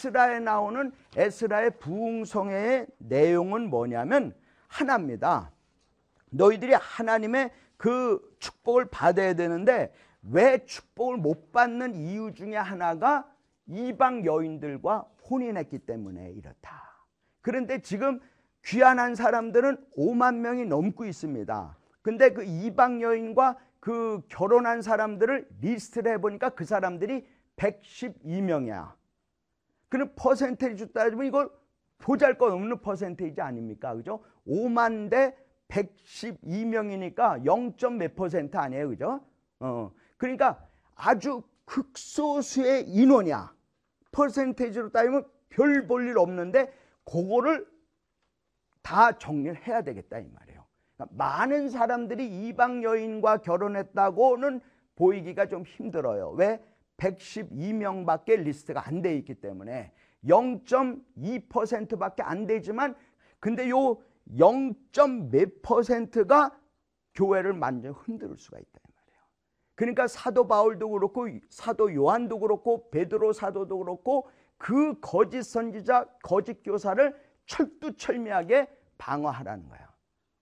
에스라에 나오는 에스라의 부흥성의 내용은 뭐냐면 하나입니다. 너희들이 하나님의 그 축복을 받아야 되는데 왜 축복을 못 받는 이유 중에 하나가 이방 여인들과 혼인했기 때문에 이렇다. 그런데 지금 귀환한 사람들은 5만 명이 넘고 있습니다. 근데 그 이방 여인과 그 결혼한 사람들을 리스트를 해보니까 그 사람들이 112명이야. 그럼 퍼센테이지 따지면 이걸 보잘 것 없는 퍼센테이지 아닙니까? 그죠? 5만 대 112명이니까 0. 몇 퍼센트 아니에요. 그죠? 어. 그러니까 아주 극소수의 인원이야. 퍼센테이지로 따지면 별 볼 일 없는데 그거를 다 정리를 해야 되겠다 이 말이에요. 그러니까 많은 사람들이 이방 여인과 결혼했다고는 보이기가 좀 힘들어요. 왜? 112명밖에 리스트가 안 돼 있기 때문에 0.2%밖에 안 되지만 근데 요 0. 몇 퍼센트가 교회를 완전 흔들 수가 있다 이 말이에요. 그러니까 사도 바울도 그렇고 사도 요한도 그렇고 베드로 사도도 그렇고 그 거짓 선지자, 거짓 교사를 철두철미하게 방어하라는 거예요.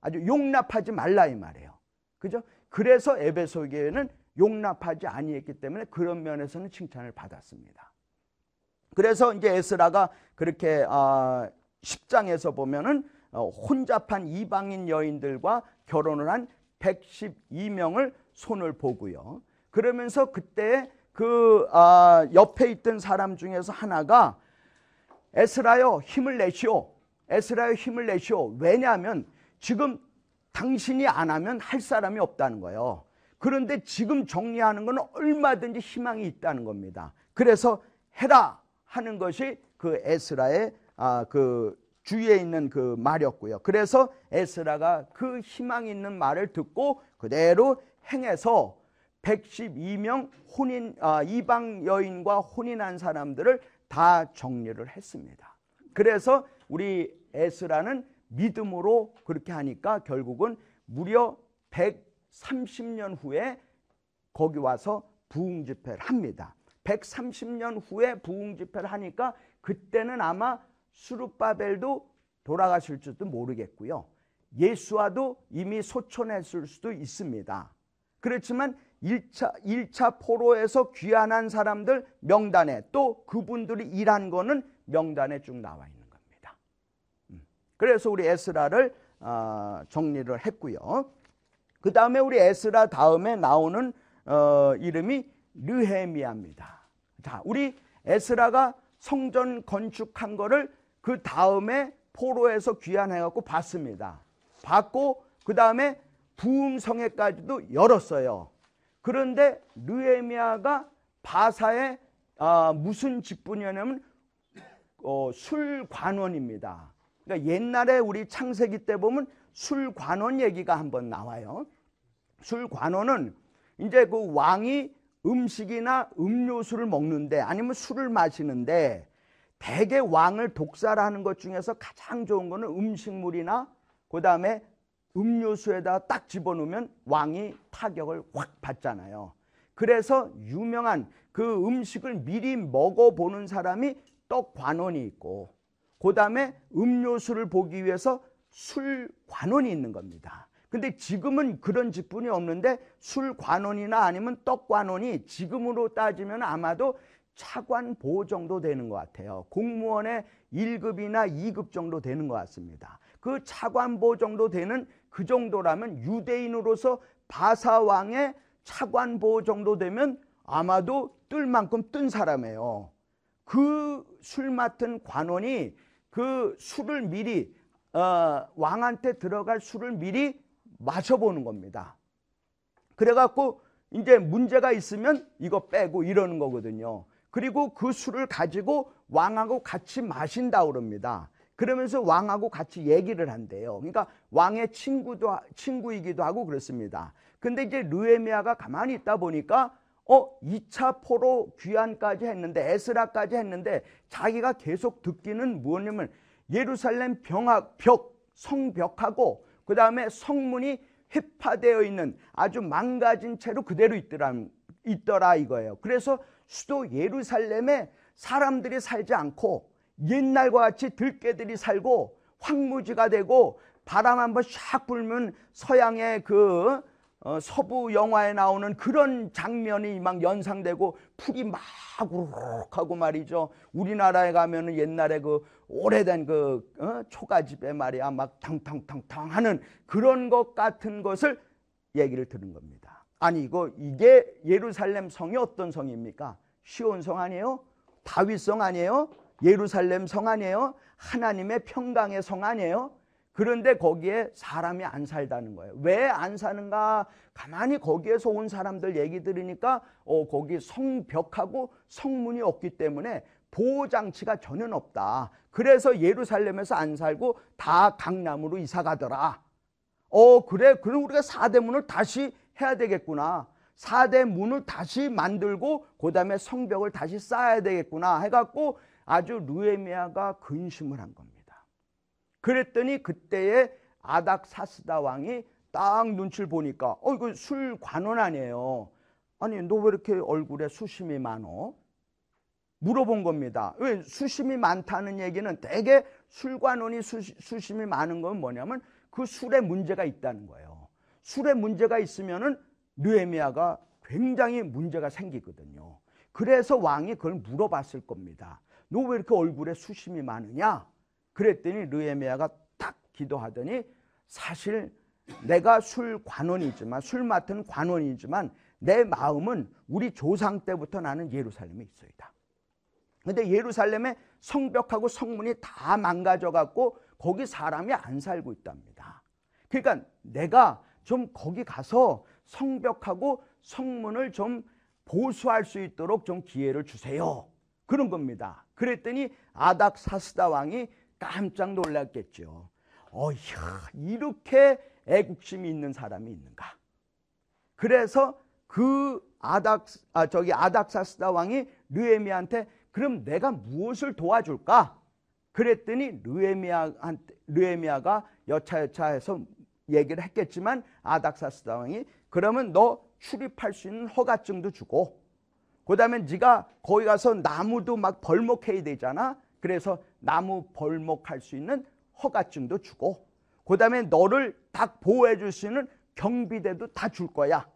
아주 용납하지 말라 이 말이에요. 그죠? 그래서 에베소 교회는 용납하지 아니했기 때문에 그런 면에서는 칭찬을 받았습니다. 그래서 이제 에스라가 그렇게 10장에서 아, 보면은 어, 혼잡한 이방인 여인들과 결혼을 한 112명을 손을 보고요. 그러면서 그때 그 아, 옆에 있던 사람 중에서 하나가 에스라여 힘을 내시오. 에스라여 힘을 내시오. 왜냐하면 지금 당신이 안 하면 할 사람이 없다는 거예요. 그런데 지금 정리하는 것은 얼마든지 희망이 있다는 겁니다. 그래서 해라 하는 것이 그 에스라의 아, 그 주위에 있는 그 말이었고요. 그래서 에스라가 그 희망 있는 말을 듣고 그대로 행해서 112명 혼인 아, 이방 여인과 혼인한 사람들을 다 정리를 했습니다. 그래서 우리 에스라는 믿음으로 그렇게 하니까 결국은 무려 130년 후에 거기 와서 부흥 집회를 합니다. 130년 후에 부흥 집회를 하니까 그때는 아마 수르바벨도 돌아가실지도 모르겠고요. 예수와도 이미 소천했을 수도 있습니다. 그렇지만 1차, 1차 포로에서 귀환한 사람들 명단에 또 그분들이 일한 거는 명단에 쭉 나와 있는 겁니다. 음. 그래서 우리 에스라를 어, 정리를 했고요. 그 다음에 우리 에스라 다음에 나오는 어, 이름이 르헤미야입니다. 자, 우리 에스라가 성전 건축한 거를 그 다음에 포로에서 귀환해갖고 봤습니다. 봤고 그 다음에 부흥성회까지도 열었어요. 그런데 르헤미야가 바사의 아, 무슨 직분이냐면 어, 술관원입니다. 그러니까 옛날에 우리 창세기 때 보면 술관원 얘기가 한번 나와요. 술관원은 이제 그 왕이 음식이나 음료수를 먹는데 아니면 술을 마시는데 대개 왕을 독살하는 것 중에서 가장 좋은 거는 음식물이나 그 다음에 음료수에다 딱 집어넣으면 왕이 타격을 확 받잖아요. 그래서 유명한 그 음식을 미리 먹어보는 사람이 떡관원이 있고 그 다음에 음료수를 보기 위해서 술관원이 있는 겁니다. 근데 지금은 그런 직분이 없는데 술관원이나 아니면 떡관원이 지금으로 따지면 아마도 차관 보호 정도 되는 것 같아요. 공무원의 1급이나 2급 정도 되는 것 같습니다. 그 차관 보호 정도 되는 그 정도라면 유대인으로서 바사왕의 차관 보호 정도 되면 아마도 뜰 만큼 뜬 사람이에요. 그 술 맡은 관원이 그 술을 미리 어, 왕한테 들어갈 술을 미리 마셔보는 겁니다. 그래갖고 이제 문제가 있으면 이거 빼고 이러는 거거든요. 그리고 그 술을 가지고 왕하고 같이 마신다 그럽니다. 그러면서 왕하고 같이 얘기를 한대요. 그러니까 왕의 친구도 친구이기도 하고 그렇습니다. 근데 이제 르에미아가 가만히 있다 보니까 어 2차 포로 귀환까지 했는데 에스라까지 했는데 자기가 계속 듣기는 뭐냐면 예루살렘 병학 벽 성벽하고 그 다음에 성문이 휘파되어 있는 아주 망가진 채로 그대로 있더라, 있더라 이거예요. 그래서 수도 예루살렘에 사람들이 살지 않고 옛날과 같이 들개들이 살고 황무지가 되고 바람 한번 샥 불면 서양의 그 어, 서부 영화에 나오는 그런 장면이 막 연상되고 풀이 막 우르륵하고 말이죠. 우리나라에 가면은 옛날에 그 오래된 그 어, 초가집에 말이야 막 탕탕탕탕 하는 그런 것 같은 것을 얘기를 들은 겁니다. 아니 이거 이게 예루살렘 성이 어떤 성입니까? 시온 성 아니에요? 다윗 성 아니에요? 예루살렘 성 아니에요? 하나님의 평강의 성 아니에요? 그런데 거기에 사람이 안 살다는 거예요. 왜 안 사는가? 가만히 거기에서 온 사람들 얘기 들으니까 어, 거기 성벽하고 성문이 없기 때문에 보호장치가 전혀 없다. 그래서 예루살렘에서 안 살고 다 강남으로 이사 가더라. 어, 그래. 그럼 우리가 사대문을 다시 해야 되겠구나. 사대문을 다시 만들고 그 다음에 성벽을 다시 쌓아야 되겠구나 해갖고 아주 루에미아가 근심을 한 겁니다. 그랬더니 그때에 아닥사스다 왕이 딱 눈치를 보니까 어 이거 술 관원 아니에요. 아니 너 왜 이렇게 얼굴에 수심이 많어? 물어본 겁니다. 왜 수심이 많다는 얘기는 대개 술관원이 수, 수심이 많은 건 뭐냐면 그 술에 문제가 있다는 거예요. 술에 문제가 있으면은 느에미아가 굉장히 문제가 생기거든요. 그래서 왕이 그걸 물어봤을 겁니다. 너 왜 이렇게 얼굴에 수심이 많으냐? 그랬더니 르에미아가 딱 기도하더니 사실 내가 술 관원이지만 술 맡은 관원이지만 내 마음은 우리 조상 때부터 나는 예루살렘에 있어이다. 근데 예루살렘의 성벽하고 성문이 다 망가져 갖고 거기 사람이 안 살고 있답니다. 그러니까 내가 좀 거기 가서 성벽하고 성문을 좀 보수할 수 있도록 좀 기회를 주세요. 그런 겁니다. 그랬더니 아닥 사스다 왕이 깜짝 놀랐겠죠. 어휴, 이렇게 애국심이 있는 사람이 있는가? 그래서 그 아닥 아 저기 아닥사스다 왕이 르에미한테 그럼 내가 무엇을 도와줄까? 그랬더니 르에미아한테 르에미아가 여차여차 해서 얘기를 했겠지만 아닥사스다 왕이 그러면 너 출입할 수 있는 허가증도 주고 그 다음에 네가 거기 가서 나무도 막 벌목해야 되잖아. 그래서 나무 벌목할 수 있는 허가증도 주고 그 다음에 너를 딱 보호해 줄 수 있는 경비대도 다 줄 거야.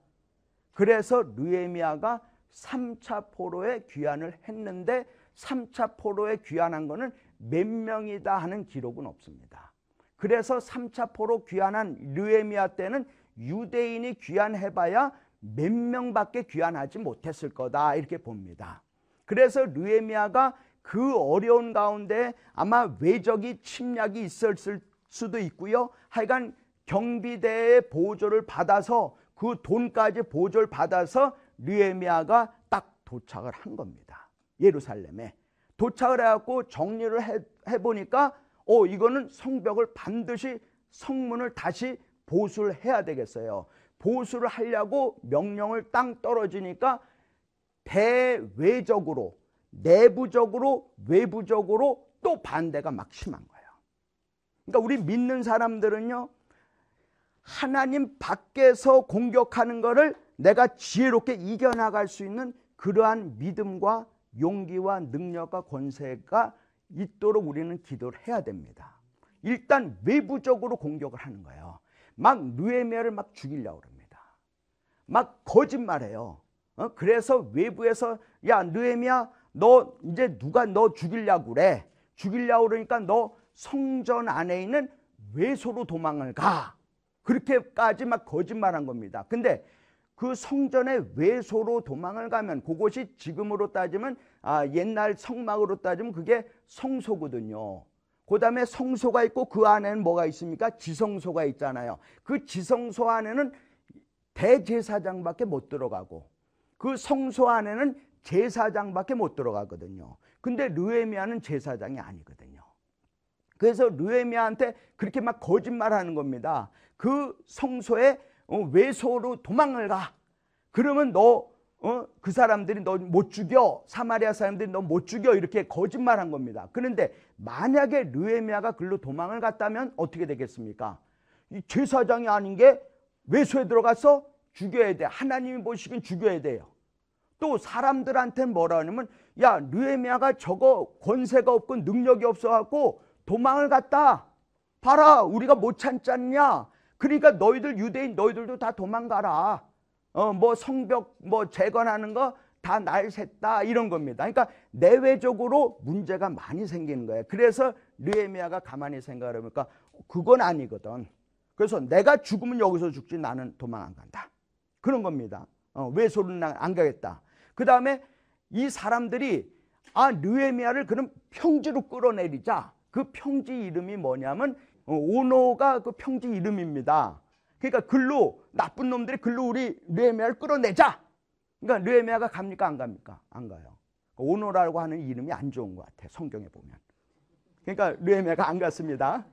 그래서 르에미아가 3차 포로에 귀환을 했는데 3차 포로에 귀환한 거는 몇 명이다 하는 기록은 없습니다. 그래서 3차 포로 귀환한 르에미아 때는 유대인이 귀환해봐야 몇 명밖에 귀환하지 못했을 거다 이렇게 봅니다. 그래서 르에미아가 그 어려운 가운데 아마 외적이 침략이 있었을 수도 있고요. 하여간 경비대의 보조를 받아서 그 돈까지 보조를 받아서 르에미아가 딱 도착을 한 겁니다. 예루살렘에. 도착을 해갖고 정리를 해, 해보니까 어, 이거는 성벽을 반드시 성문을 다시 보수를 해야 되겠어요. 보수를 하려고 명령을 땅 떨어지니까 대외적으로 내부적으로 외부적으로 또 반대가 막 심한 거예요. 그러니까 우리 믿는 사람들은요. 하나님 밖에서 공격하는 것을 내가 지혜롭게 이겨나갈 수 있는 그러한 믿음과 용기와 능력과 권세가 있도록 우리는 기도를 해야 됩니다. 일단 외부적으로 공격을 하는 거예요. 막 누에미아를 막 죽이려고 그럽니다. 막 거짓말해요. 어? 그래서 외부에서 야 느헤미야 너 이제 누가 너 죽이려고 그래. 죽이려고 그러니까 너 성전 안에 있는 외소로 도망을 가. 그렇게까지 막 거짓말한 겁니다. 근데 그 성전의 외소로 도망을 가면 그곳이 지금으로 따지면 아, 옛날 성막으로 따지면 그게 성소거든요. 그 다음에 성소가 있고 그 안에는 뭐가 있습니까? 지성소가 있잖아요. 그 지성소 안에는 대제사장밖에 못 들어가고 그 성소 안에는 제사장밖에 못 들어가거든요. 근데 르에미아는 제사장이 아니거든요. 그래서 르에미아한테 그렇게 막 거짓말하는 겁니다. 그 성소에 어, 외소로 도망을 가. 그러면 너, 어, 그 사람들이 너 못 죽여. 사마리아 사람들이 너 못 죽여. 이렇게 거짓말 한 겁니다. 그런데 만약에 르에미아가 글로 도망을 갔다면 어떻게 되겠습니까? 이 제사장이 아닌 게 외소에 들어가서 죽여야 돼. 하나님이 보시긴 죽여야 돼요. 또 사람들한테 뭐라 하냐면 야 느헤미야가 저거 권세가 없고 능력이 없어갖고 도망을 갔다. 봐라 우리가 못 참잖냐. 그러니까 너희들 유대인 너희들도 다 도망가라. 어 뭐 성벽 뭐 재건하는 거 다 날 샜다 이런 겁니다. 그러니까 내외적으로 문제가 많이 생기는 거예요. 그래서 느헤미야가 가만히 생각을 해보니까 그건 아니거든. 그래서 내가 죽으면 여기서 죽지 나는 도망 안 간다. 그런 겁니다. 어, 외소는 안 가겠다. 그 다음에 이 사람들이 아 느헤미야를 그럼 평지로 끌어내리자. 그 평지 이름이 뭐냐면 어, 오노가 그 평지 이름입니다. 그러니까 글로 나쁜 놈들이 글로 우리 느헤미야를 끌어내자. 그러니까 느헤미야가 갑니까 안 갑니까? 안 가요. 오노라고 하는 이름이 안 좋은 것 같아. 성경에 보면. 그러니까 느헤미야가 안 갔습니다.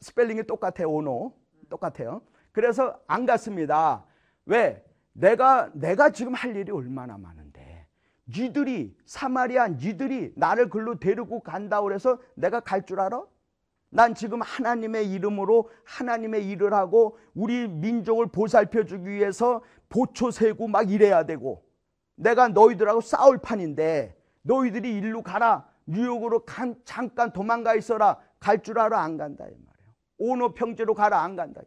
스펠링이 똑같아요. 오노 똑같아요. 그래서 안 갔습니다. 왜? 내가 내가 지금 할 일이 얼마나 많은데 니들이 사마리아 니들이 나를 글로 데리고 간다 그래서 내가 갈 줄 알아? 난 지금 하나님의 이름으로 하나님의 일을 하고 우리 민족을 보살펴 주기 위해서 보초 세고 막 이래야 되고 내가 너희들하고 싸울 판인데 너희들이 일로 가라. 뉴욕으로 간, 잠깐 도망가 있어라. 갈 줄 알아? 안 간다 이 말이에요 오노 평지로 가라. 안 간다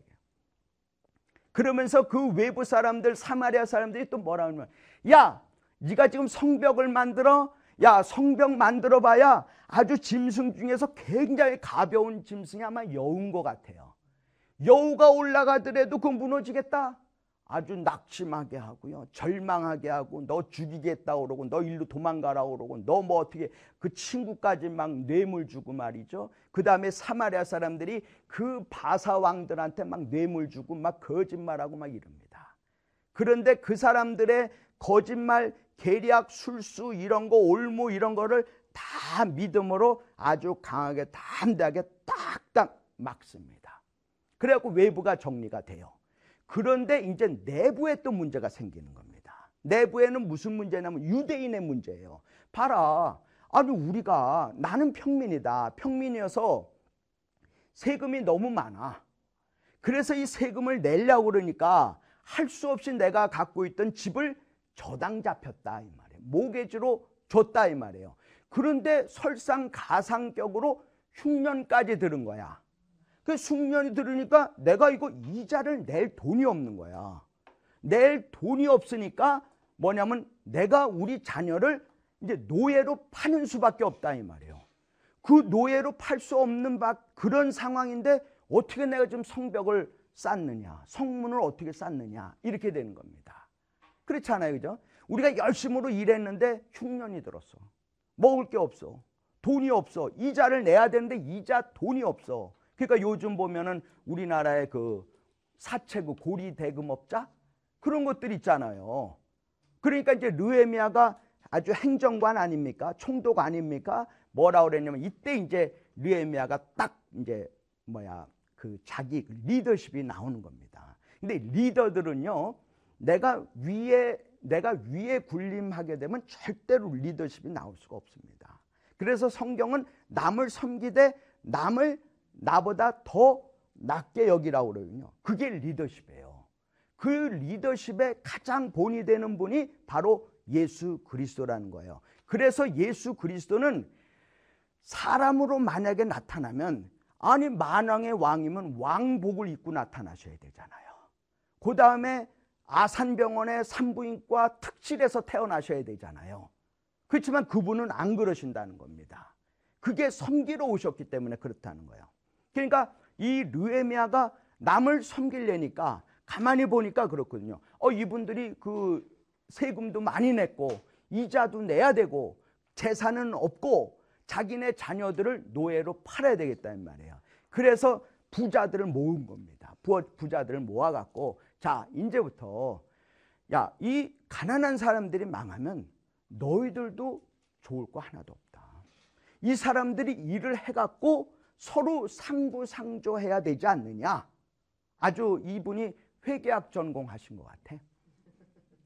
그러면서 그 외부 사람들 사마리아 사람들이 또 뭐라 하냐면 야 네가 지금 성벽을 만들어 야 성벽 만들어 봐야 아주 짐승 중에서 굉장히 가벼운 짐승이 아마 여우인 것 같아요 여우가 올라가더라도 그 무너지겠다 아주 낙심하게 하고요. 절망하게 하고 너 죽이겠다 그러고 너 일로 도망가라 그러고 너 뭐 어떻게 그 친구까지 막 뇌물 주고 말이죠. 그 다음에 사마리아 사람들이 그 바사 왕들한테 막 뇌물 주고 막 거짓말하고 막 이럽니다. 그런데 그 사람들의 거짓말, 계략, 술수 이런 거 올무 이런 거를 다 믿음으로 아주 강하게 담대하게 딱딱 막습니다. 그래갖고 외부가 정리가 돼요. 그런데 이제 내부에 또 문제가 생기는 겁니다. 내부에는 무슨 문제냐면 유대인의 문제예요. 봐라. 아니 우리가 나는 평민이다. 평민이어서 세금이 너무 많아. 그래서 이 세금을 내려고 그러니까 할 수 없이 내가 갖고 있던 집을 저당 잡혔다 이 말이에요. 모계지로 줬다 이 말이에요. 그런데 설상 가상격으로 흉년까지 들은 거야. 그 숙련이 들으니까 내가 이거 이자를 낼 돈이 없는 거야. 낼 돈이 없으니까 뭐냐면 내가 우리 자녀를 이제 노예로 파는 수밖에 없다 이 말이에요. 그 노예로 팔 수 없는 그런 상황인데 어떻게 내가 좀 성벽을 쌓느냐, 성문을 어떻게 쌓느냐 이렇게 되는 겁니다. 그렇잖아요, 그죠? 우리가 열심으로 일했는데 흉년이 들었어. 먹을 게 없어. 돈이 없어. 이자를 내야 되는데 이자 돈이 없어. 그러니까 요즘 보면은 우리나라의 그 사채구 고리 대금업자 그런 것들 있잖아요. 그러니까 이제 르에미아가 아주 행정관 아닙니까? 총독 아닙니까? 뭐라 그랬냐면 이때 이제 르에미아가 딱 이제 뭐야 그 자기 리더십이 나오는 겁니다. 근데 리더들은요 내가 위에 내가 위에 군림하게 되면 절대로 리더십이 나올 수가 없습니다. 그래서 성경은 남을 섬기되 남을 나보다 더 낮게 여기라고 그러거든요. 그게 리더십이에요. 그 리더십의 가장 본이 되는 분이 바로 예수 그리스도라는 거예요. 그래서 예수 그리스도는 사람으로 만약에 나타나면 아니 만왕의 왕이면 왕복을 입고 나타나셔야 되잖아요. 그 다음에 아산병원의 산부인과 특실에서 태어나셔야 되잖아요. 그렇지만 그분은 안 그러신다는 겁니다. 그게 섬기러 오셨기 때문에 그렇다는 거예요. 그러니까 이 르에미아가 남을 섬기려니까 가만히 보니까 그렇거든요. 어 이분들이 그 세금도 많이 냈고 이자도 내야 되고 재산은 없고 자기네 자녀들을 노예로 팔아야 되겠다는 말이에요. 그래서 부자들을 모은 겁니다. 부자들을 모아갖고 자 이제부터 야 이 가난한 사람들이 망하면 너희들도 좋을 거 하나도 없다. 이 사람들이 일을 해갖고 서로 상부상조해야 되지 않느냐. 아주 이분이 회계학 전공하신 것 같아.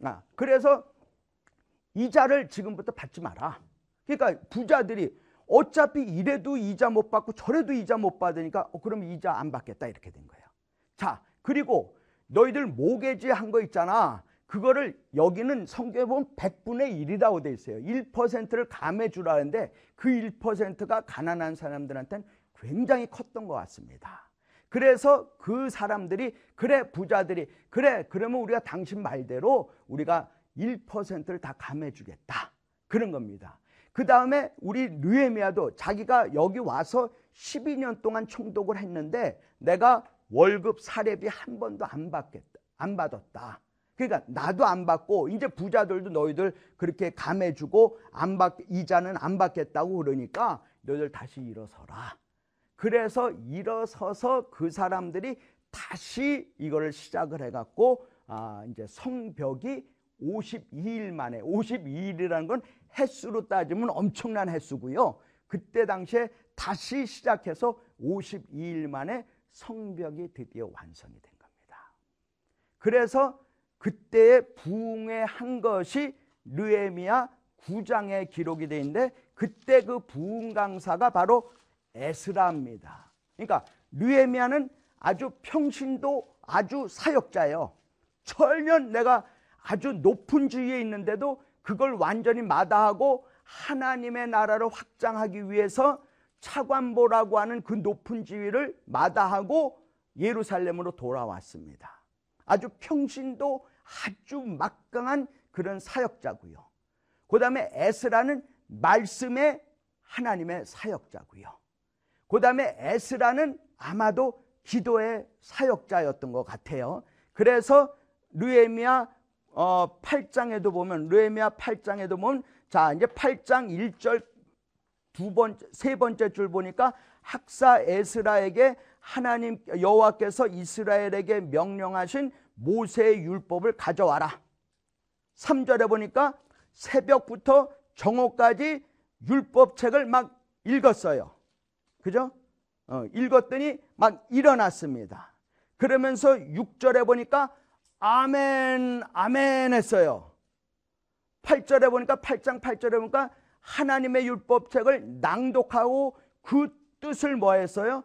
아, 그래서 이자를 지금부터 받지 마라. 그러니까 부자들이 어차피 이래도 이자 못 받고 저래도 이자 못 받으니까 어, 그럼 이자 안 받겠다 이렇게 된 거예요. 자, 그리고 너희들 모계지 한 거 있잖아. 그거를 여기는 성경에 보면 100분의 1이라고 돼 있어요. 1%를 감해 주라는데 그 1%가 가난한 사람들한테는 굉장히 컸던 것 같습니다. 그래서 그 사람들이 그래 부자들이 그래 그러면 우리가 당신 말대로 우리가 1%를 다 감해 주겠다. 그런 겁니다. 그 다음에 우리 르에미아도 자기가 여기 와서 12년 동안 총독을 했는데 내가 월급 사례비 한 번도 안 받겠다. 안 받았다. 그러니까 나도 안 받고 이제 부자들도 너희들 그렇게 감해주고 안 받, 이자는 안 받겠다고 그러니까 너희들 다시 일어서라. 그래서 일어서서 그 사람들이 다시 이거를 시작을 해갖고 아 이제 성벽이 52일 만에 52일이라는 건 횟수로 따지면 엄청난 횟수고요. 그때 당시에 다시 시작해서 52일 만에 성벽이 드디어 완성이 된 겁니다. 그래서 그때의 부흥의 한 것이 르에미야 9장에 기록이 되어 있는데 그때 그 부흥 강사가 바로 에스라입니다. 그러니까 르에미야는 아주 평신도 아주 사역자예요. 철년 내가 아주 높은 지위에 있는데도 그걸 완전히 마다하고 하나님의 나라를 확장하기 위해서 차관보라고 하는 그 높은 지위를 마다하고 예루살렘으로 돌아왔습니다. 아주 평신도 아주 막강한 그런 사역자고요. 그 다음에 에스라는 말씀의 하나님의 사역자고요. 그 다음에 에스라는 아마도 기도의 사역자였던 것 같아요. 그래서 어, 8장에도 보면 르에미아 8장에도 보면 자 이제 8장 1절 두 번째 세 번째 줄 보니까 학사 에스라에게 하나님 여호와께서 이스라엘에게 명령하신 모세의 율법을 가져와라. 3절에 보니까 새벽부터 정오까지 율법책을 막 읽었어요. 그죠? 어, 읽었더니 막 일어났습니다. 그러면서 6절에 보니까 아멘, 아멘 했어요. 8절에 보니까 8장 8절에 보니까 하나님의 율법책을 낭독하고 그 뜻을 뭐 했어요?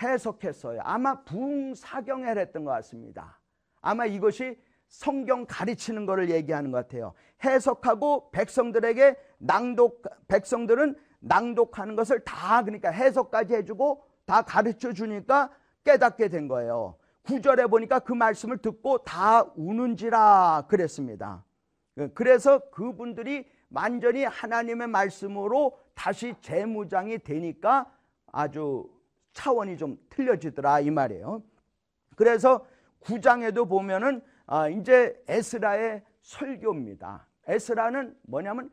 해석했어요. 아마 붕사경을 했던 것 같습니다. 아마 이것이 성경 가르치는 것을 얘기하는 것 같아요. 해석하고 백성들에게 낭독, 백성들은 낭독하는 것을 다 그러니까 해석까지 해주고 다 가르쳐 주니까 깨닫게 된 거예요. 구절에 보니까 그 말씀을 듣고 다 우는지라 그랬습니다. 그래서 그분들이 완전히 하나님의 말씀으로 다시 재무장이 되니까 아주 차원이 좀 틀려지더라 이 말이에요. 그래서 구장에도 보면은 아 이제 에스라의 설교입니다. 에스라는 뭐냐면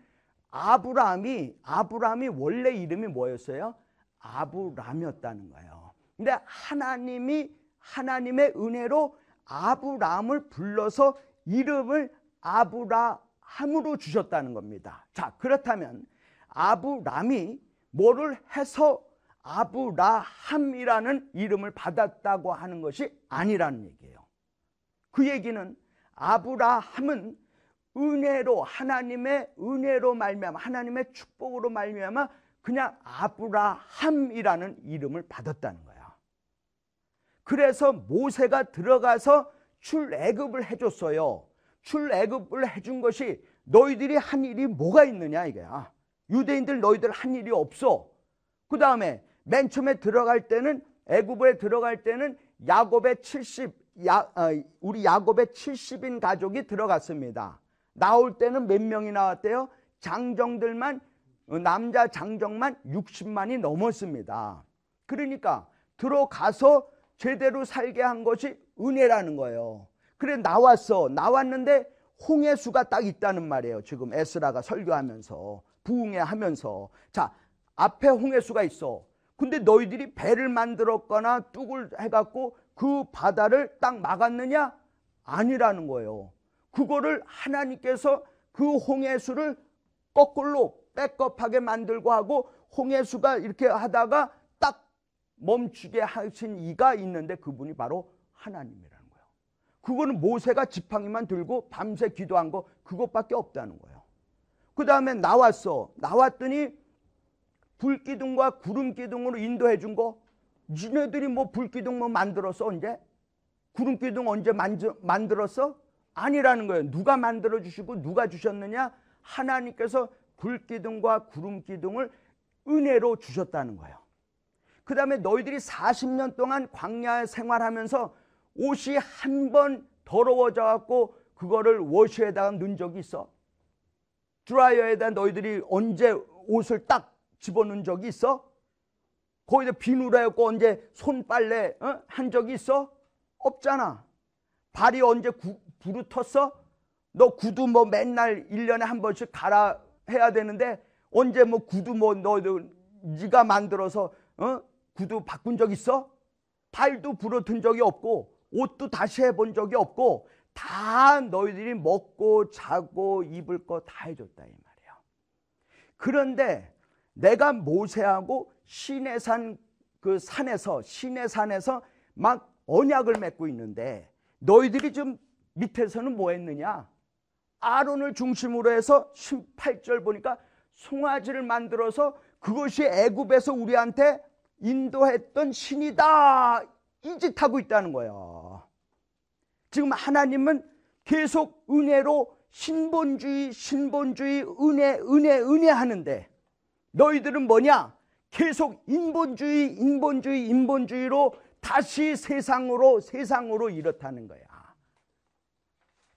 아브라함이 아브라함이 원래 이름이 뭐였어요? 아브람이었다는 거예요. 근데 하나님이 하나님의 은혜로 아브라함을 불러서 이름을 아브라 함으로 주셨다는 겁니다. 자, 그렇다면 아브람이 뭐를 해서 아브라함이라는 이름을 받았다고 하는 것이 아니라는 얘기예요. 그 얘기는 아브라함은 은혜로 하나님의 은혜로 말미암아 하나님의 축복으로 말미암아 그냥 아브라함이라는 이름을 받았다는 거야. 그래서 모세가 들어가서 출애굽을 해줬어요. 출애굽을 해준 것이 너희들이 한 일이 뭐가 있느냐 이거야. 유대인들 너희들 한 일이 없어. 그 다음에 맨 처음에 들어갈 때는 애굽에 들어갈 때는 야곱의 70 야, 어, 우리 야곱의 70인 가족이 들어갔습니다. 나올 때는 몇 명이 나왔대요? 장정들만 어, 남자 장정만 60만이 넘었습니다. 그러니까 들어가서 제대로 살게 한 것이 은혜라는 거예요. 그래 나왔어. 나왔는데 홍해수가 딱 있다는 말이에요. 지금 에스라가 설교하면서 부흥회 하면서 자 앞에 홍해수가 있어. 근데 너희들이 배를 만들었거나 뚝을 해갖고 그 바다를 딱 막았느냐? 아니라는 거예요. 그거를 하나님께서 그 홍해수를 거꾸로 백업하게 만들고 하고 홍해수가 이렇게 하다가 딱 멈추게 하신 이가 있는데 그분이 바로 하나님이라는 거예요. 그거는 모세가 지팡이만 들고 밤새 기도한 거 그것밖에 없다는 거예요. 그 다음에 나왔어. 나왔더니 불기둥과 구름기둥으로 인도해 준 거. 니네들이 뭐 불기둥 뭐 만들었어 언제? 구름기둥 언제 만들었어? 아니라는 거예요. 누가 만들어 주시고 누가 주셨느냐? 하나님께서 불기둥과 구름기둥을 은혜로 주셨다는 거예요. 그 다음에 너희들이 40년 동안 광야 생활하면서 옷이 한 번 더러워져 갖고 그거를 워시에다가 넣은 적이 있어? 드라이어에다 너희들이 언제 옷을 딱 집어넣은 적이 있어? 거기다 비누라였고 언제 손빨래 어? 한 적이 있어? 없잖아. 발이 언제 구, 부르텄어? 너 구두 뭐 맨날 1년에 한 번씩 갈아 해야 되는데 언제 뭐 구두 뭐 너 네가 만들어서 어? 구두 바꾼 적 있어? 발도 부러튼 적이 없고 옷도 다시 해본 적이 없고 다 너희들이 먹고 자고 입을 거 다 해줬다 이 말이야. 그런데 내가 모세하고 시내산 그 산에서 시내산에서 막 언약을 맺고 있는데 너희들이 좀 밑에서는 뭐 했느냐? 아론을 중심으로 해서 18절 보니까 송아지를 만들어서 그것이 애굽에서 우리한테 인도했던 신이다. 이짓 하고 있다는 거예요. 지금 하나님은 계속 은혜로 신본주의, 신본주의, 은혜, 은혜, 은혜 하는데 너희들은 뭐냐? 계속 인본주의, 인본주의, 인본주의로 다시 세상으로, 세상으로 이렇다는 거야.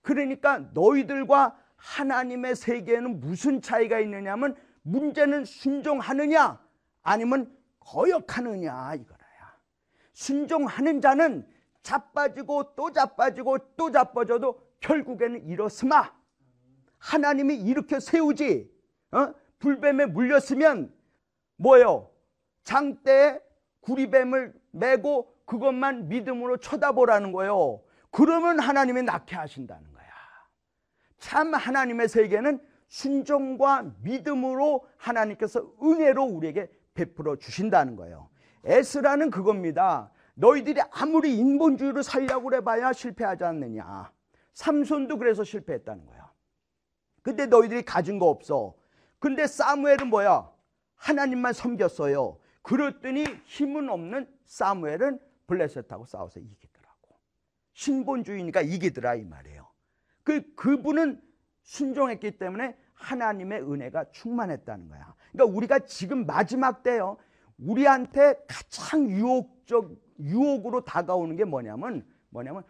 그러니까 너희들과 하나님의 세계에는 무슨 차이가 있느냐면 문제는 순종하느냐 아니면 거역하느냐 이거야. 순종하는 자는 자빠지고 또 자빠지고 또 자빠져도 결국에는 이렇으마 하나님이 이렇게 세우지 어? 불뱀에 물렸으면 뭐예요? 장대에 구리뱀을 메고 그것만 믿음으로 쳐다보라는 거예요. 그러면 하나님이 낫게 하신다는 거야. 참 하나님의 세계는 순종과 믿음으로 하나님께서 은혜로 우리에게 베풀어 주신다는 거예요. 에스라는 그겁니다. 너희들이 아무리 인본주의로 살려고 그래봐야 실패하지 않느냐. 삼손도 그래서 실패했다는 거야. 근데 너희들이 가진 거 없어. 근데 사무엘은 뭐야? 하나님만 섬겼어요. 그랬더니 힘은 없는 사무엘은 블레셋하고 싸워서 이기더라고. 신본주의니까 이기더라 이 말이에요. 그 그분은 순종했기 때문에 하나님의 은혜가 충만했다는 거야. 그러니까 우리가 지금 마지막 때요. 우리한테 가장 유혹적 유혹으로 다가오는 게 뭐냐면 뭐냐면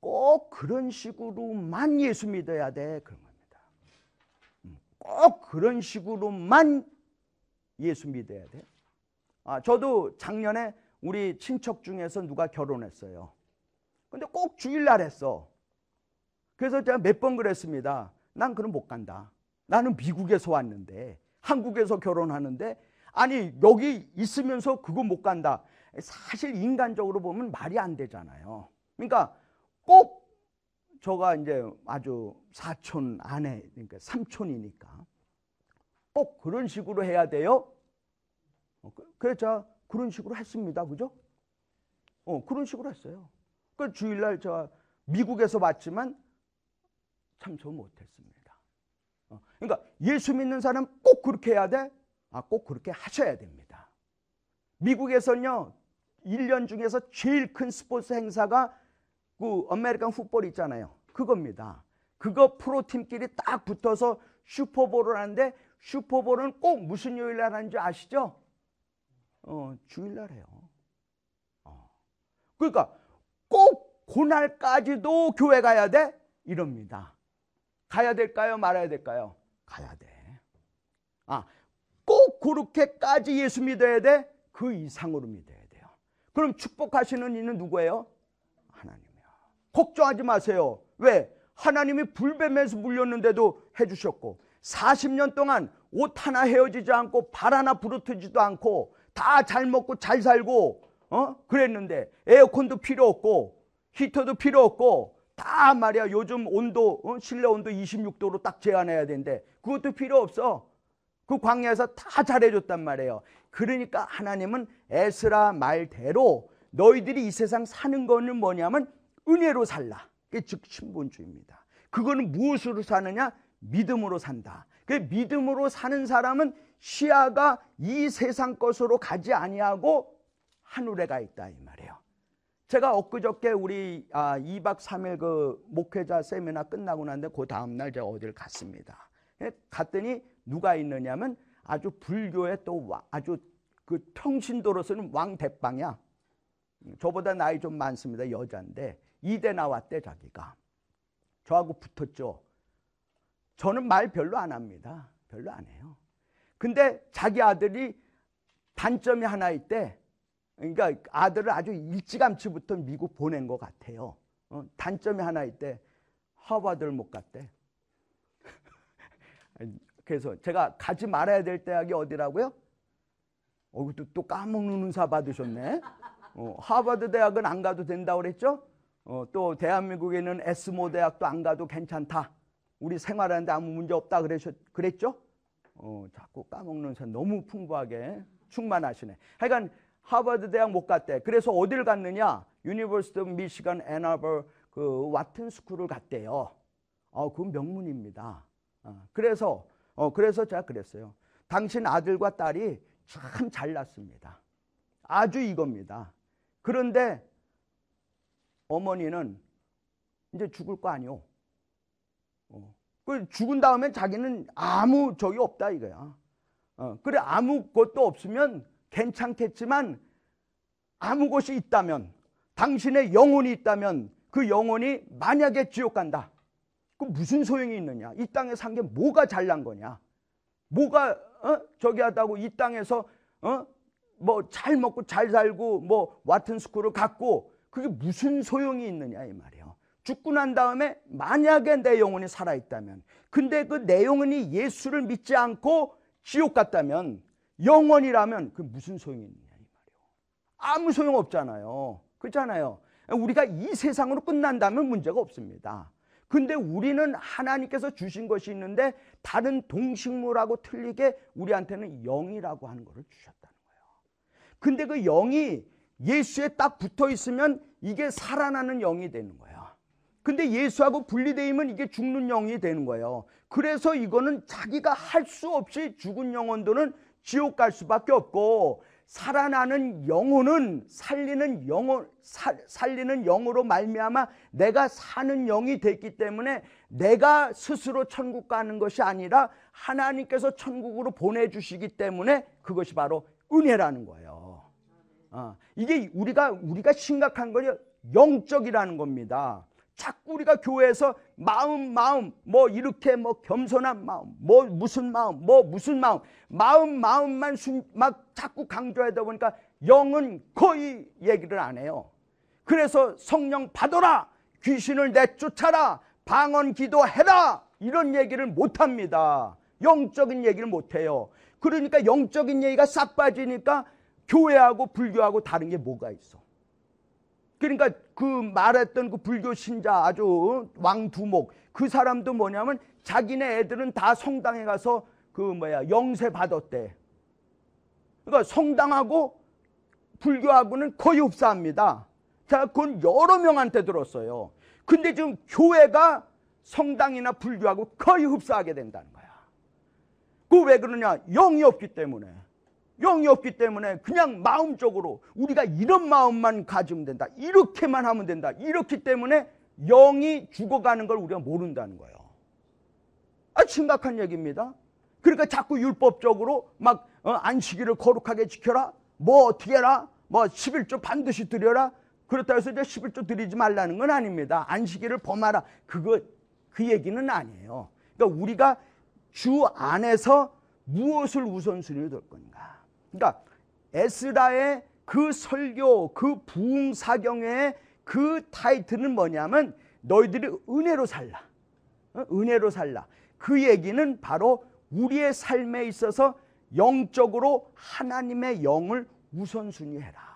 꼭 그런 식으로만 예수 믿어야 돼 그런 겁니다. 음, 꼭 그런 식으로만 예수 믿어야 돼. 아, 저도 작년에 우리 친척 중에서 누가 결혼했어요. 근데 꼭 주일날 했어. 그래서 제가 몇 번 그랬습니다. 난 그럼 못 간다. 나는 미국에서 왔는데 한국에서 결혼하는데 아니 여기 있으면서 그거 못 간다. 사실 인간적으로 보면 말이 안 되잖아요. 그러니까 꼭 저가 이제 아주 사촌 아내 그러니까 삼촌이니까 꼭 그런 식으로 해야 돼요. 어, 그, 그래서 그런 식으로 했습니다. 그죠? 어, 그런 식으로 했어요. 그 주일날 저 미국에서 봤지만 참저 못했습니다. 어, 그러니까 예수 믿는 사람 꼭 그렇게 해야 돼? 아, 꼭 그렇게 하셔야 됩니다. 미국에서는요, 1년 중에서 제일 큰 스포츠 행사가 그 American football 있잖아요. 그겁니다. 그거 프로팀끼리 딱 붙어서 슈퍼볼을 하는데 슈퍼볼은 꼭 무슨 요일 날 하는지 아시죠? 어, 주일날 해요. 어. 그러니까 꼭 그날까지도 교회 가야 돼? 이럽니다. 가야 될까요? 말아야 될까요? 가야 돼. 아, 꼭 그렇게까지 예수 믿어야 돼? 그 이상으로 믿어야 돼요. 그럼 축복하시는 이는 누구예요? 하나님이요. 걱정하지 마세요. 왜? 하나님이 불뱀에서 물렸는데도 해주셨고 40년 동안 옷 하나 헤어지지 않고 발 하나 부르트지도 않고 다 잘 먹고 잘 살고 어 그랬는데 에어컨도 필요 없고 히터도 필요 없고 다 말이야 요즘 온도 어? 실내 온도 26도로 딱 제한해야 되는데 그것도 필요 없어 그 광야에서 다 잘해줬단 말이에요. 그러니까 하나님은 에스라 말대로 너희들이 이 세상 사는 거는 뭐냐면 은혜로 살라. 그게 즉 신본주의입니다. 그거는 무엇으로 사느냐? 믿음으로 산다. 그 믿음으로 사는 사람은 시야가 이 세상 것으로 가지 아니하고 하늘에 가 있다 이 말이에요. 제가 엊그저께 우리 아, 2박 3일 그 목회자 세미나 끝나고 났는데 그 다음 날 제가 어디를 갔습니다. 예, 갔더니 누가 있느냐면 아주 불교의 또 아주 그 평신도로서는 왕대빵이야. 저보다 나이 좀 많습니다. 여자인데 이대 나왔대 자기가. 저하고 붙었죠. 저는 말 별로 안 합니다. 별로 안 해요. 근데 자기 아들이 단점이 하나 있대. 그러니까 아들을 아주 일찌감치부터 미국 보낸 것 같아요. 어, 단점이 하나 있대. 하버드를 못 갔대. 그래서 제가 가지 말아야 될 대학이 어디라고요? 어, 또, 또 까먹는 은사 받으셨네. 어, 하버드 대학은 안 가도 된다고 그랬죠? 어, 또 대한민국에는 에스모 대학도 안 가도 괜찮다. 우리 생활하는데 아무 문제 없다 그러셨, 그랬죠? 어, 자꾸 까먹는 사 너무 풍부하게 충만하시네. 하여간 하버드 대학 못 갔대. 그래서 어디를 갔느냐? University Michigan Ann Arbor 그 Wharton School을 갔대요. 어, 그건 명문입니다. 어, 그래서 어, 그래서 제가 그랬어요. 당신 아들과 딸이 참 잘났습니다. 아주 이겁니다. 그런데 어머니는 이제 죽을 거 아니오. 어. 그 죽은 다음에 자기는 아무 적이 없다 이거야. 어. 그래 아무것도 없으면 괜찮겠지만 아무 것이 있다면 당신의 영혼이 있다면 그 영혼이 만약에 지옥 간다. 그 무슨 소용이 있느냐? 이 땅에 산 게 뭐가 잘난 거냐? 뭐가 어? 저기 하다고 이 땅에서 어? 뭐 잘 먹고 잘 살고 뭐 와튼 스쿨을 갖고 그게 무슨 소용이 있느냐 이 말이에요. 죽고 난 다음에 만약에 내 영혼이 살아 있다면 근데 그 내 영혼이 예수를 믿지 않고 지옥 갔다면 영원이라면 그 무슨 소용이 있느냐 이 말이에요. 아무 소용 없잖아요. 그렇잖아요. 우리가 이 세상으로 끝난다면 문제가 없습니다. 근데 우리는 하나님께서 주신 것이 있는데 다른 동식물하고 틀리게 우리한테는 영이라고 하는 것을 주셨다는 거예요. 근데 그 영이 예수에 딱 붙어 있으면 이게 살아나는 영이 되는 거야. 근데 예수하고 분리되면 이게 죽는 영이 되는 거예요. 그래서 이거는 자기가 할 수 없이 죽은 영혼들은 지옥 갈 수밖에 없고 살아나는 영혼은 살리는 영혼 살, 살리는 영으로 말미암아 내가 사는 영이 됐기 때문에 내가 스스로 천국 가는 것이 아니라 하나님께서 천국으로 보내주시기 때문에 그것이 바로 은혜라는 거예요. 어, 이게 우리가 우리가 심각한 거요 영적이라는 겁니다. 자꾸 우리가 교회에서 마음 마음 뭐 이렇게 뭐 겸손한 마음 뭐 무슨 마음 뭐 무슨 마음 마음 마음만 순, 막 자꾸 강조하다 보니까 영은 거의 얘기를 안 해요. 그래서 성령 받아라 귀신을 내쫓아라 방언 기도해라 이런 얘기를 못 합니다. 영적인 얘기를 못 해요. 그러니까 영적인 얘기가 싹 빠지니까 교회하고 불교하고 다른 게 뭐가 있어? 그러니까 그 말했던 그 불교 신자 아주 왕두목 그 사람도 뭐냐면 자기네 애들은 다 성당에 가서 그 뭐야 영세 받았대. 그러니까 성당하고 불교하고는 거의 흡사합니다. 자, 그건 여러 명한테 들었어요. 근데 지금 교회가 성당이나 불교하고 거의 흡사하게 된다는 거야. 그 왜 그러냐? 영이 없기 때문에. 영이 없기 때문에 그냥 마음적으로 우리가 이런 마음만 가지면 된다. 이렇게만 하면 된다. 이렇기 때문에 영이 죽어가는 걸 우리가 모른다는 거예요. 아, 심각한 얘기입니다. 그러니까 자꾸 율법적으로 막 어, 안식일을 거룩하게 지켜라. 뭐 어떻게 해라. 뭐 11조 반드시 드려라. 그렇다 해서 이제 11조 드리지 말라는 건 아닙니다. 안식일을 범하라. 그거 그 얘기는 아니에요. 그러니까 우리가 주 안에서 무엇을 우선순위로 둘 건가? 그러니까 에스라의 그 설교, 그 부흥 사경의 그 타이틀은 뭐냐면 너희들이 은혜로 살라. 어? 은혜로 살라. 그 얘기는 바로 우리의 삶에 있어서 영적으로 하나님의 영을 우선순위 해라.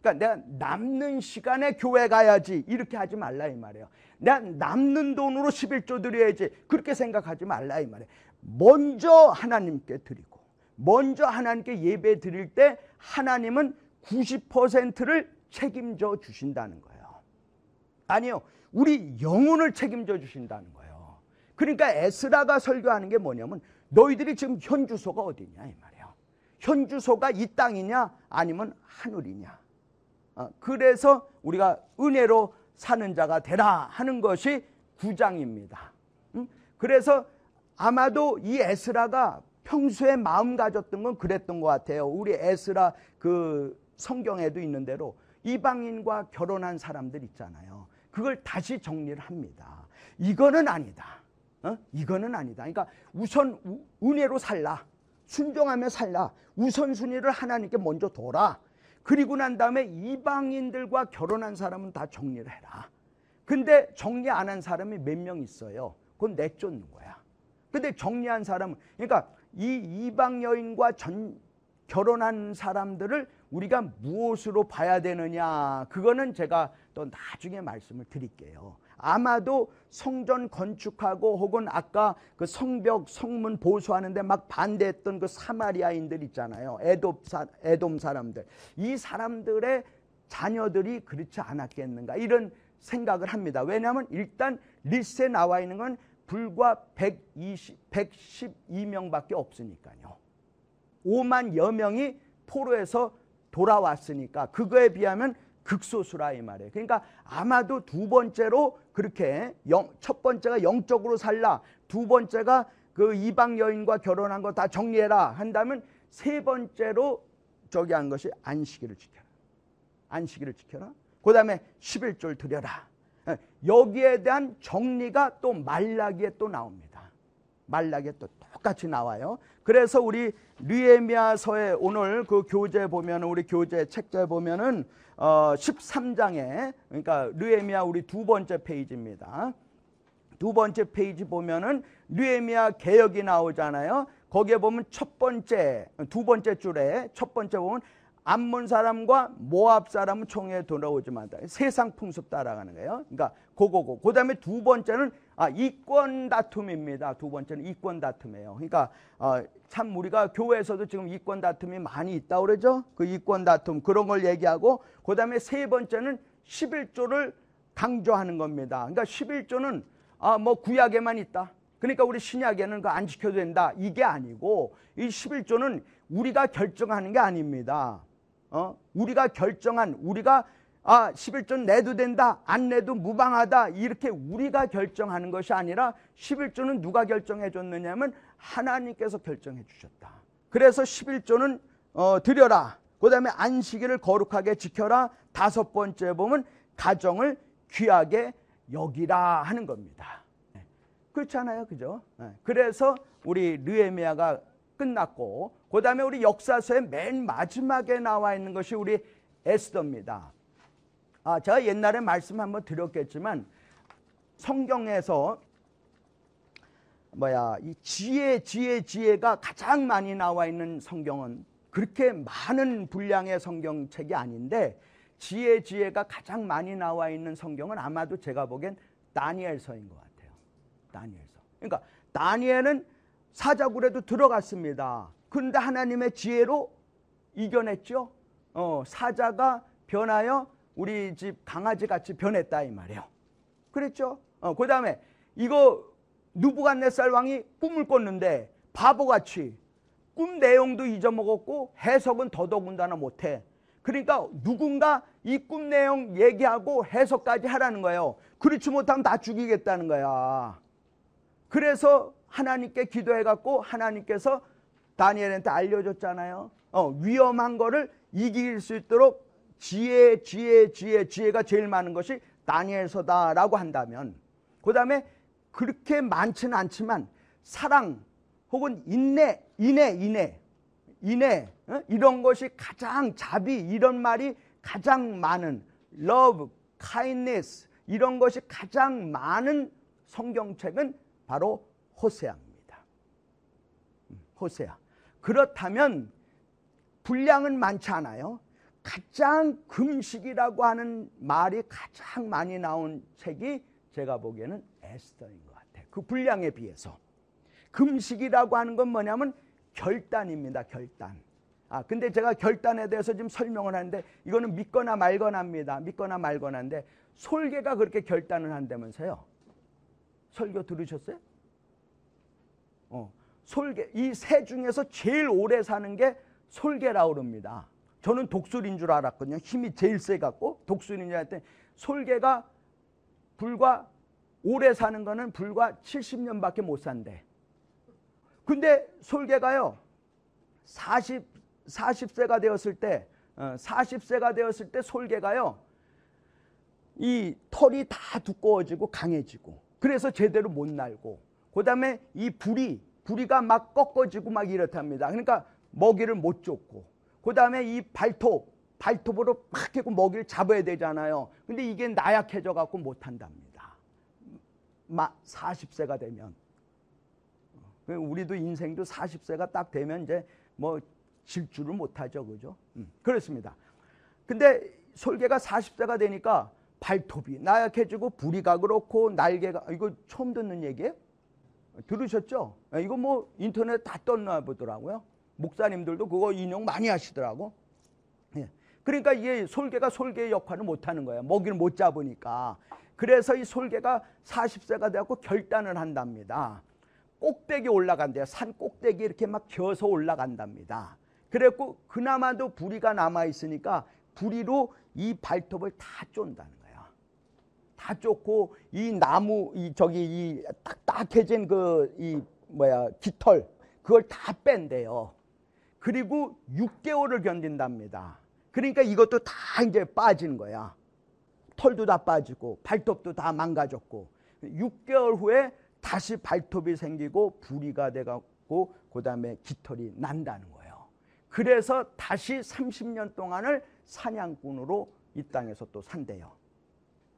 그러니까 내가 남는 시간에 교회 가야지 이렇게 하지 말라 이 말이에요. 내가 남는 돈으로 11조 드려야지 그렇게 생각하지 말라 이 말이에요. 먼저 하나님께 드리고 먼저 하나님께 예배 드릴 때 하나님은 90%를 책임져 주신다는 거예요. 아니요. 우리 영혼을 책임져 주신다는 거예요. 그러니까 에스라가 설교하는 게 뭐냐면 너희들이 지금 현 주소가 어디냐 이 말이에요. 현 주소가 이 땅이냐 아니면 하늘이냐. 어, 그래서 우리가 은혜로 사는 자가 되라 하는 것이 구장입니다. 음? 그래서 아마도 이 에스라가 평소에 마음 가졌던 건 그랬던 것 같아요. 우리 에스라 그 성경에도 있는 대로 이방인과 결혼한 사람들 있잖아요. 그걸 다시 정리를 합니다. 이거는 아니다. 어? 이거는 아니다. 그러니까 우선 은혜로 살라. 순종하며 살라. 우선순위를 하나님께 먼저 둬라. 그리고 난 다음에 이방인들과 결혼한 사람은 다 정리를 해라. 근데 정리 안 한 사람이 몇 명 있어요. 그건 내쫓는 거야. 근데 정리한 사람은 그러니까 이 이방 여인과 전 결혼한 사람들을 우리가 무엇으로 봐야 되느냐 그거는 제가 또 나중에 말씀을 드릴게요. 아마도 성전 건축하고 혹은 아까 그 성벽 성문 보수하는데 막 반대했던 그 사마리아인들 있잖아요. 에돔, 사, 에돔 사람들. 이 사람들의 자녀들이 그렇지 않았겠는가 이런 생각을 합니다. 왜냐하면 일단 리스트에 나와 있는 건 불과 120, 112명밖에 없으니까요. 5만 여 명이 포로에서 돌아왔으니까 그거에 비하면 극소수라 이 말이에요. 그러니까 아마도 두 번째로 그렇게 영, 첫 번째가 영적으로 살라, 두 번째가 그 이방 여인과 결혼한 거 다 정리해라 한다면 세 번째로 저기 한 것이 안식일을 지켜라. 안식일을 지켜라. 그 다음에 11조를 드려라. 예, 여기에 대한 정리가 또 말라기에 또 나옵니다. 말라기에 또 똑같이 나와요. 그래서 우리 류에미아서에 오늘 그 교재 보면 우리 교재 책자에 보면은 어 13장에 그러니까 류에미아 우리 두 번째 페이지입니다. 두 번째 페이지 보면은 류에미아 개혁이 나오잖아요. 거기에 보면 첫 번째 두 번째 줄에 첫 번째 보면 암몬 사람과 모압 사람은 총에 돌아오지만 세상 풍습 따라가는 거예요. 그러니까 고고고. 그다음에 두 번째는 아 이권 다툼입니다. 두 번째는 이권 다툼이에요. 그러니까 어, 참 우리가 교회에서도 지금 이권 다툼이 많이 있다 그러죠. 그 이권 다툼 그런 걸 얘기하고 그다음에 세 번째는 11조를 강조하는 겁니다. 그러니까 11조는 아 뭐 구약에만 있다. 그러니까 우리 신약에는 그 안 지켜도 된다. 이게 아니고 이 11조는 우리가 결정하는 게 아닙니다. 어? 우리가 결정한 우리가 아 11조 내도 된다 안 내도 무방하다 이렇게 우리가 결정하는 것이 아니라 11조는 누가 결정해 줬느냐면 하나님께서 결정해 주셨다. 그래서 11조는 어, 드려라. 그 다음에 안식일을 거룩하게 지켜라. 다섯 번째 보면 가정을 귀하게 여기라 하는 겁니다. 네. 그렇잖아요. 그죠? 네. 그래서 우리 르에미아가 끝났고 그 다음에 우리 역사서의 맨 마지막에 나와 있는 것이 우리 에스더입니다. 아, 제가 옛날에 말씀 한번 드렸겠지만 성경에서 뭐야 이 지혜 지혜 지혜가 가장 많이 나와 있는 성경은 그렇게 많은 분량의 성경책이 아닌데 지혜 지혜가 가장 많이 나와 있는 성경은 아마도 제가 보기엔 다니엘서인 것 같아요. 다니엘서. 그러니까 다니엘은 사자굴에도 들어갔습니다. 그런데 하나님의 지혜로 이겨냈죠. 어, 사자가 변하여 우리 집 강아지 같이 변했다 이 말이에요. 그랬죠. 어, 그 다음에 이거 누부갓네살 왕이 꿈을 꿨는데 바보같이 꿈 내용도 잊어먹었고 해석은 더더군다나 못해. 그러니까 누군가 이 꿈 내용 얘기하고 해석까지 하라는 거예요. 그렇지 못하면 다 죽이겠다는 거야. 그래서 하나님께 기도해갖고 하나님께서 다니엘한테 알려줬잖아요. 어, 위험한 거를 이길 수 있도록 지혜, 지혜, 지혜, 지혜가 제일 많은 것이 다니엘서다라고 한다면 그 다음에 그렇게 많지는 않지만 사랑 혹은 인내, 인내, 인내, 인내 어? 이런 것이 가장 자비 이런 말이 가장 많은 love, kindness 이런 것이 가장 많은 성경책은 바로 호세아입니다. 음, 호세아. 그렇다면 분량은 많지 않아요. 가장 금식이라고 하는 말이 가장 많이 나온 책이 제가 보기에는 에스더인 것 같아요. 그 분량에 비해서. 금식이라고 하는 건 뭐냐면 결단입니다. 결단. 아, 근데 제가 결단에 대해서 지금 설명을 하는데 이거는 믿거나 말거나입니다. 믿거나 말거나인데 솔개가 그렇게 결단을 한다면서요. 설교 들으셨어요? 어. 솔개 이 새 중에서 제일 오래 사는 게 솔개라고 그럽니다. 저는 독수리인 줄 알았거든요. 힘이 제일 세 갖고 독수리인 줄 알았더니 솔개가 불과 오래 사는 거는 불과 70년밖에 못 산대. 근데 솔개가요. 40 40세가 되었을 때 어, 40세가 되었을 때 솔개가요. 이 털이 다 두꺼워지고 강해지고 그래서 제대로 못 날고 그다음에 이 불이 부리가 막 꺾어지고 막 이렇답니다. 그러니까 먹이를 못 쫓고 그 다음에 이 발톱 발톱으로 막 해고 먹이를 잡아야 되잖아요. 근데 이게 나약해져 갖고 못 한답니다. 막 40세가 되면 우리도 인생도 40세가 딱 되면 이제 뭐 질주를 못 하죠. 그죠? 음, 그렇습니다. 근데 솔개가 40세가 되니까 발톱이 나약해지고 부리가 그렇고 날개가 이거 처음 듣는 얘기예요? 들으셨죠? 예, 이거 뭐 인터넷 다 떴나 보더라고요. 목사님들도 그거 인용 많이 하시더라고. 예. 그러니까 이게 솔개가 솔개의 역할을 못 하는 거예요. 먹이를 못 잡으니까. 그래서 이 솔개가 40세가 되고 결단을 한답니다. 꼭대기 올라간대요. 산 꼭대기 이렇게 막 겨서 올라간답니다. 그랬고 그나마도 부리가 남아 있으니까 부리로 이 발톱을 다 쫀다는 거예요. 다 쫓고 이 나무 이 저기 이 딱딱해진 그 이 뭐야 깃털 그걸 다 뺀대요. 그리고 6개월을 견딘답니다. 그러니까 이것도 다 이제 빠지는 거야. 털도 다 빠지고 발톱도 다 망가졌고 6개월 후에 다시 발톱이 생기고 부리가 돼갖고 그다음에 깃털이 난다는 거예요. 그래서 다시 30년 동안을 사냥꾼으로 이 땅에서 또 산대요.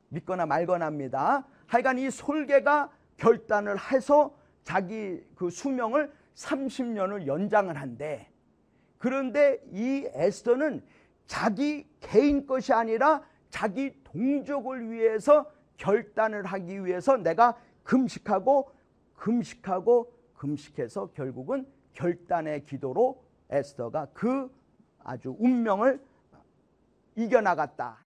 믿거나 말거나입니다. 하여간 이 솔개가 결단을 해서 자기 그 수명을 30년을 연장을 한대. 그런데 이 에스더는 자기 개인 것이 아니라 자기 동족을 위해서 결단을 하기 위해서 내가 금식하고 금식하고 금식해서 결국은 결단의 기도로 에스더가 그 아주 운명을 이겨나갔다.